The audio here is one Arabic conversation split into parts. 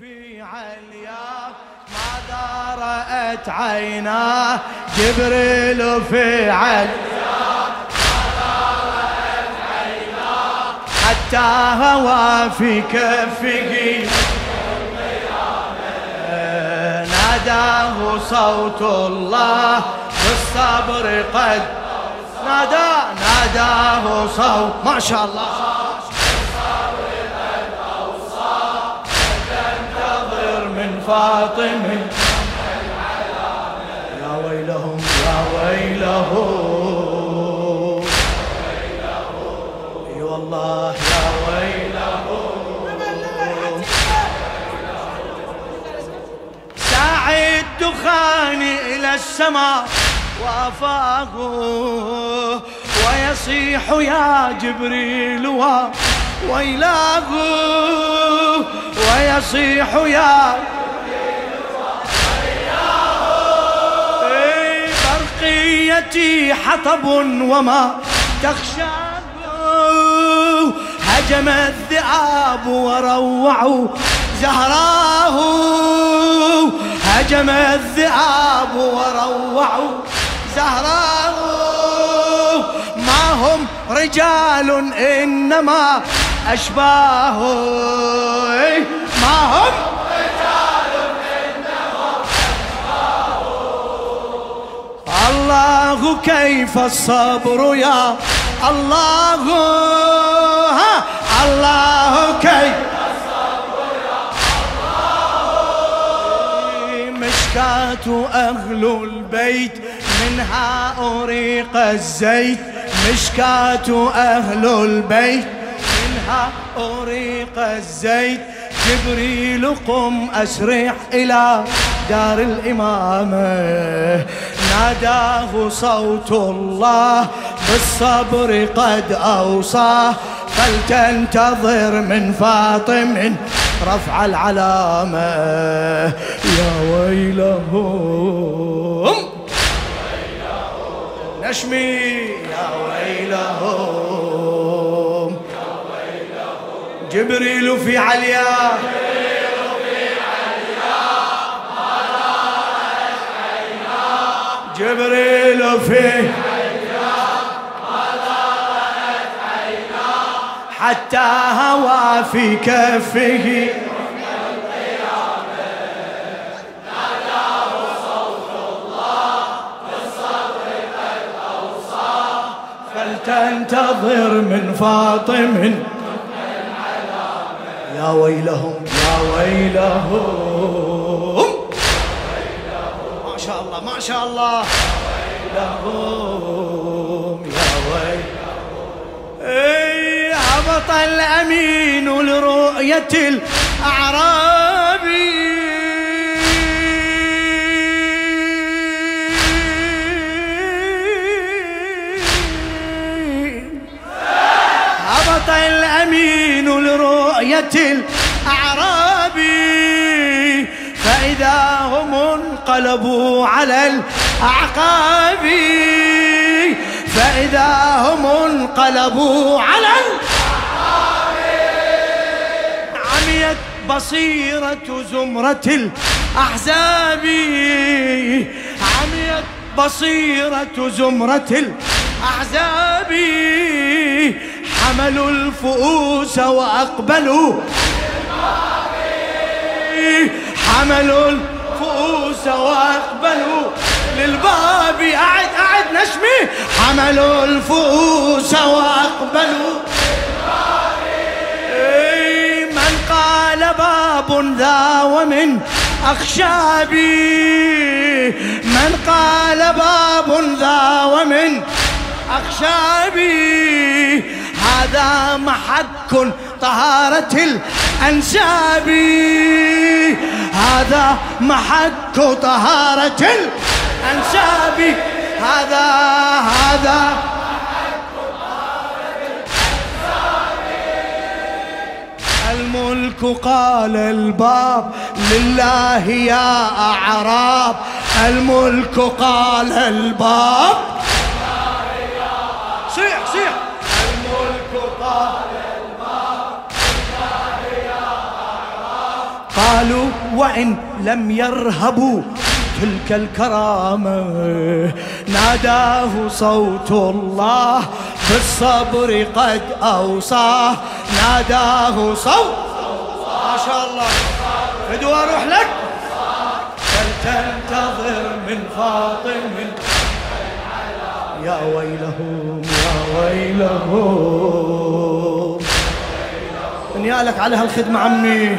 في عليا. ماذا رأت عيناه؟ جبريل في عليا. حتى هوى في كفه. ناداه صوت الله بالصبر قد. نادى ناداه صوت ما شاء الله. فاطم يا ويلهم يا ويلهم. أي والله يا ويلهم. ساعي الدخان إلى السماء وافاه ويصيح يا جبريل ويلاه ويصيح يا برقيتي حطب وما تخشى. هجم الذئاب وروعوا زهراه. هجم الذئاب وروعوا زهراه. ما هم رجال إنما أشباه. ما هم الله كيف الصبر يا الله؟ ها الله كيف الصبر يا الله؟ مشكاة أهل البيت منها أريق الزيت. مشكاة أهل البيت منها أريق الزيت. جبريل قم أسرع إلى دار الإمامة. ناداه صوت الله بالصبر قد أوصاه. فلتنتظر من فاطم رفع العلامة؟ يا ويلهم. نشمي. يا ويلهم. جبريل في عليا. جبريل فيه حتى هوى في كفه. فلتنتظر من فاطم يا ويلهم يا ويلهم. شاء الله. ما شاء الله لهم يا ويلهم هبط الأمين لرؤية الاعرابي هبط الأمين لرؤية الاعرابي فإذا هم انقلبوا على الأعقاب. فإذا هم انقلبوا على الأعقاب عميت بصيرة زمرة الأحزاب. عميت بصيرة زمرة الأحزاب. حملوا الفؤوس وأقبلوا حملوا واقبلوا للباب. أعد أعد نشمي. حملوا الفؤوس واقبلوا من قال باب ذا ومن أخشابي. من قال باب ذا ومن أخشابي. هذا محك طهارة الأنساب. هذا محك طهارة الأنساب. هذا هذا الملك قال الباب لله يا أعراب. الملك قال الباب. صيح صيح. الملك قال قالوا وإن لم يرهبوا تلك الكرامة ناداه صوت الله بالصبر قد أوصاه. ناداه صوت ما شاء الله. فدوا أروح لك. فلتنتظر من فاطم. يا ويلهم يا ويلهم. نيالك على هالخدمة عمي.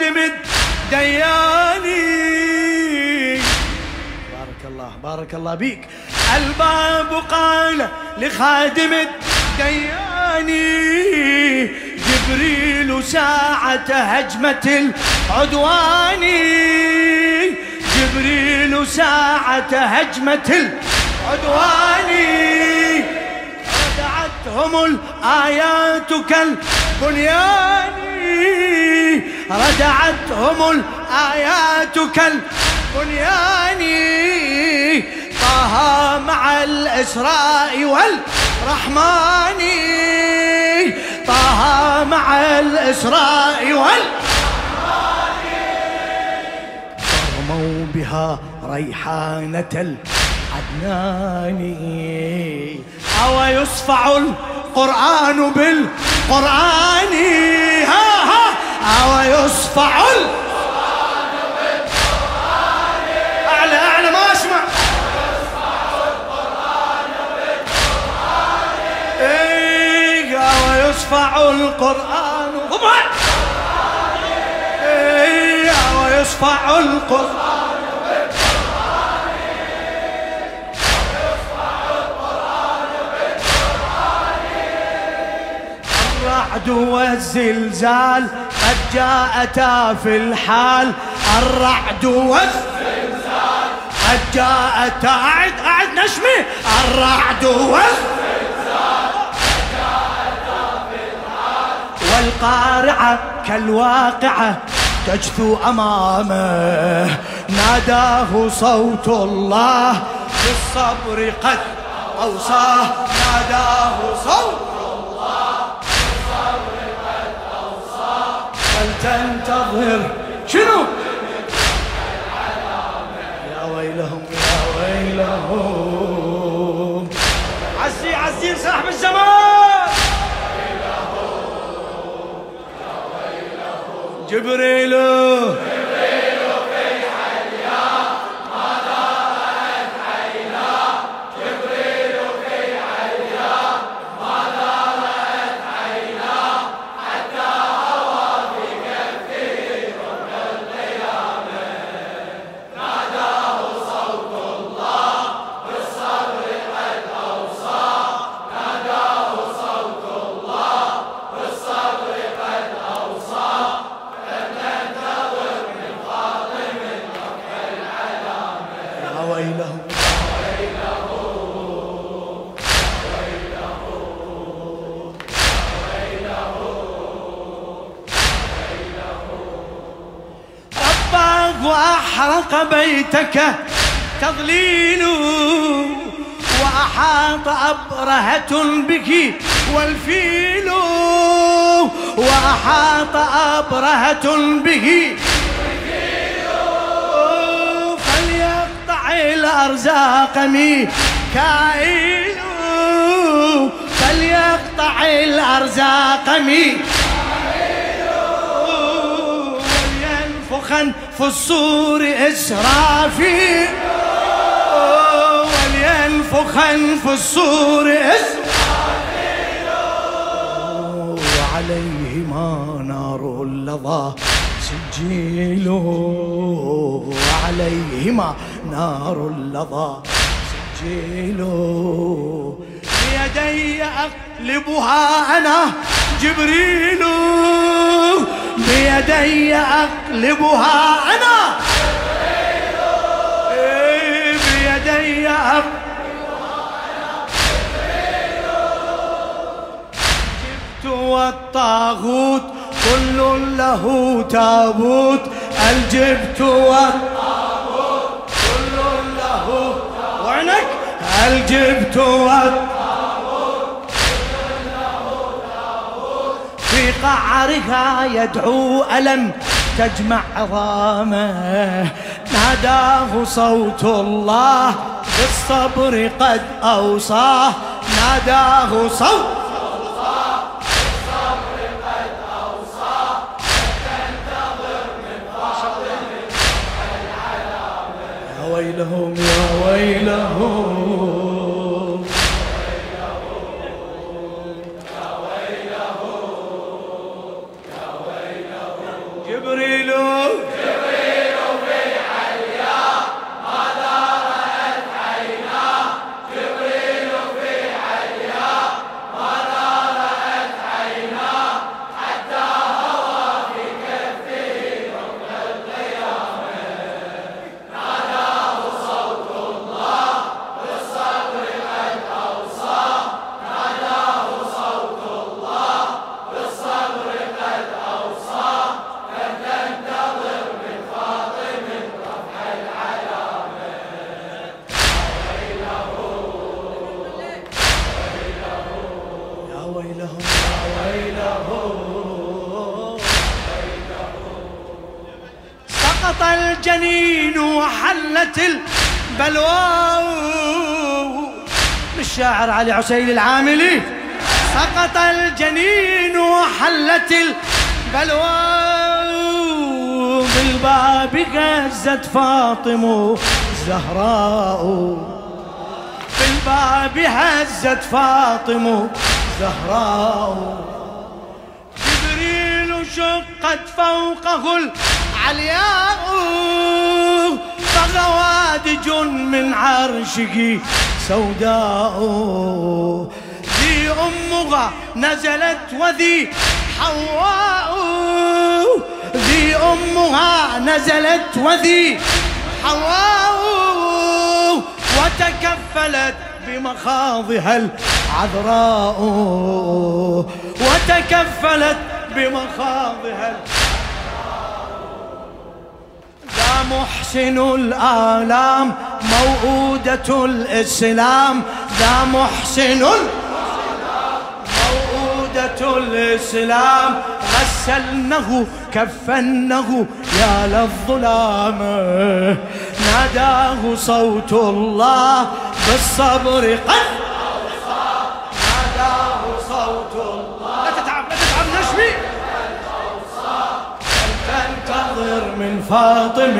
لخادم دياني. بارك الله بارك الله بيك. الباب قال لخادم الدياني جبريل ساعة هجمة العدوان. جبريل ساعة هجمة العدوان. ردعتهم الآيات كالبنيان. ردعتهم الآيات كالبنيان. طه مع الإسراء والرحمن. طه مع الإسراء والرحمن. رموا بها ريحانة العدنان. أو يصفع القرآن بالقرآن. ها ها؟ أو يصفع أعلى أعلى ما أسمع. إيه أو يصفع القرآن. إيه أو يصفع القرآن. الرعد والزلزال قد جاءتا في الحال. الرعد والزلزال. قد جاءتا أعد أعد نشمي الرعد والزلزال. قد جاءتا في الحال والقارعة كالواقعة تجثو أمامه. ناداه صوت الله. بالصبر قد أوصاه. ناداه صوت تنتظر. شنو؟ يا ويلهم يا ويلهم. عزي عزي صاحب الزمان. جبريل. وأحرق بيتك تضليل وأحاط أبرهة بك والفيل وأحاط أبرهة به فليقطع الأرزاق ميكائيل فليقطع الأرزاق ميكائيل ولينفخن في الصور إسرافيل ولينفخن خلف السور وعليهما نار اللظى سجيل. وعليهما نار اللظى سجيل. بيدي أقلبها أنا جبريل بيدي أقلبها أنا. بيدي أقلبها أنا. جبت والطاغوت كل له تابوت. الجبت والطاغوت كل له وعنك؟ الجبت والطاغوت؟ قعرها يدعو ألم تجمع عظامه. ناداه صوت الله بالصبر قد أوصاه. ناداه صوت ويلهم يا ويلهم. جبريل. يا سقط الجنين وحلت البلوى. للشاعر علي عسيل العاملي. سقط الجنين وحلت البلوى. بالباب غزت فاطمه الزهراء بالباب هزت فاطمه زهراء. جبريل شقت فوقه العلياء فغوادج من عرشه سوداء. ذي أمها نزلت وذي حواء. ذي أمها نزلت وذي حواء. وتكفلت بمخاضها العذراء. وتكفلت بمخاضها ذا محسن الآلام موؤودة الإسلام. ذا محسن موؤودة الإسلام. غسلنه كفنه يا للظلام. ناداه صوت الله بالصبر قد من فاطم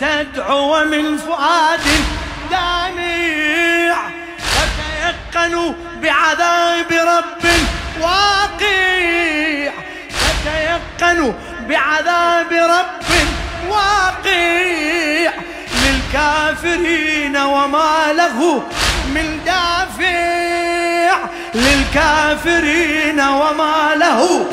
لتدعو من فؤاد دامع فتيقنوا بعذاب رب واقع فتيقنوا بعذاب رب واقع. للكافرين وما له من دافع للكافرين وما له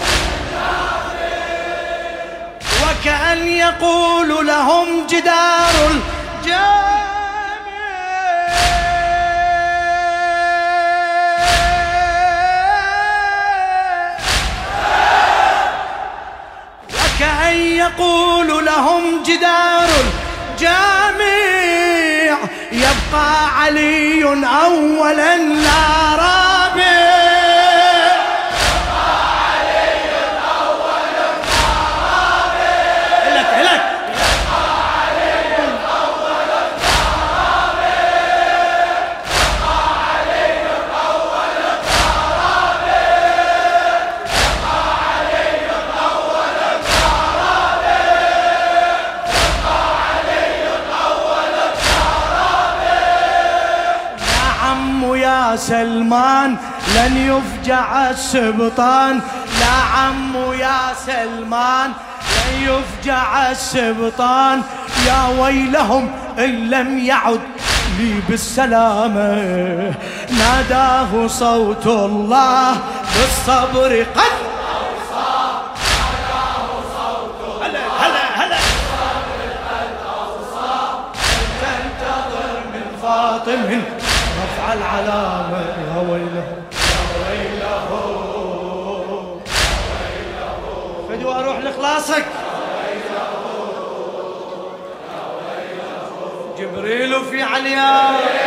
وكأن يقول لهم جدار الجامع وكأن يقول لهم جدار الجامع يبقى علي أولا لا رابع سلمان لن يفجع السبطان. لا عم يا سلمان لن يفجع السبطان. يا ويلهم إن لم يعد لي بالسلامة. ناداه صوت الله بالصبر قد فاطم العلامة يا ويله. يا ويله أروح لخلاصك جبريل في عليا.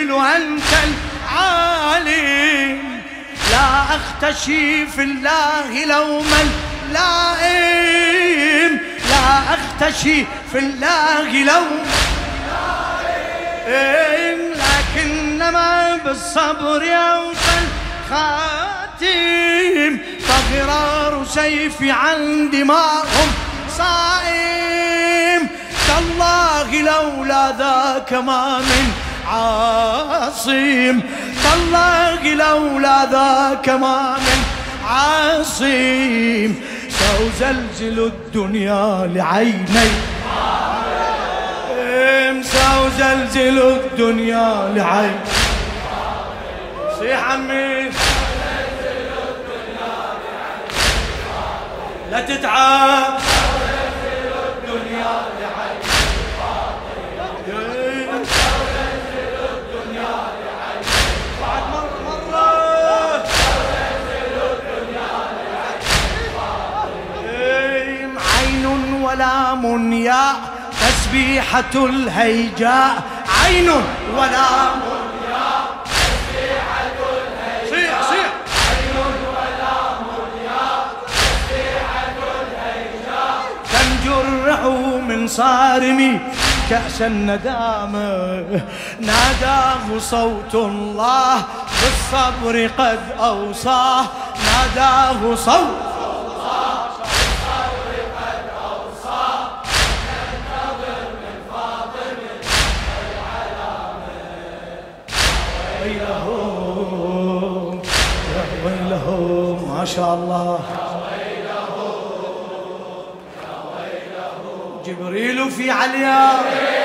جبريل أنت العالم. لا أختشي في الله لوما لائم لا أختشي في الله لوما لائم لكنما بالصبر أوصل خاتم فغرار سيفي عن دماغهم صائم. تالله لولا ذاك ما من عاصم. تالله لولا ذاك ما من عاصم سأزلزل الدنيا لعيني. سأزلزل الدنيا لعيني. صيح عمي. لا تتعب. الدنيا ولام يا تسبيحة الهيجاء. عين ولام يا تسبيحة الهيجاء. عين ولام يا تسبيحة الهيجاء تنجرع من صارمي كأس الندامة ناداه صوت الله بالصبر قد أوصاه. ناداه صوت شاء الله جبريل في عليا.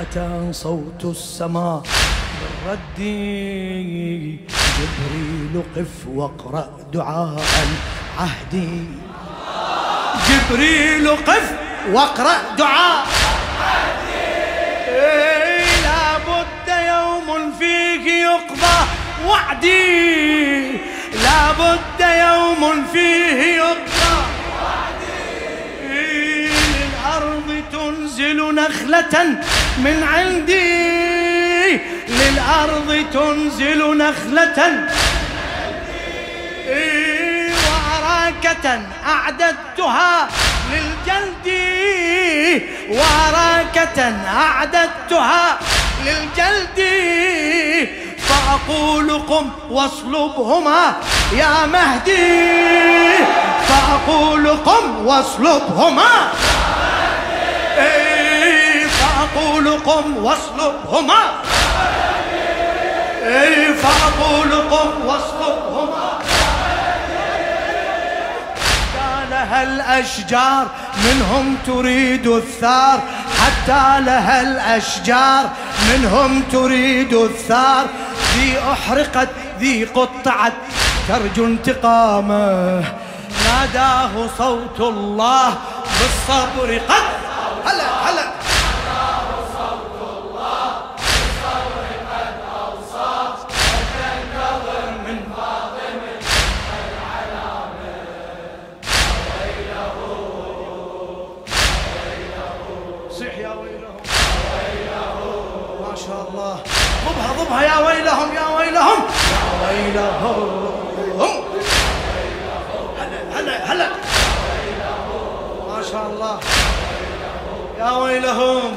أتى صوت السماء بالرد. جبريل قف واقرأ دعاء العهد. جبريل قف واقرأ دعاء إيه لابد يوم فيه يقضى وعدي. لابد يوم فيه يقضى وعدي. للأرض تنزل نخلة من عندي للأرض تنزل نخلة. عندي وأراكة أعددتها للجلد. وراكة أعددتها للجلد. فأقول قم واصلبهما يا مهدي. فأقول قم واصلبهما. فأقول قم واصلبهما إيه فأقول قم واصلبهما لها الأشجار منهم تريد الثار. حتى لها الأشجار منهم تريد الثار. ذي أحرقت ذي قطعت ترجو انتقامه. ناداه صوت الله بالصبر قد ويلهم هلا هلا هلا ما شاء الله. يا ويلهم.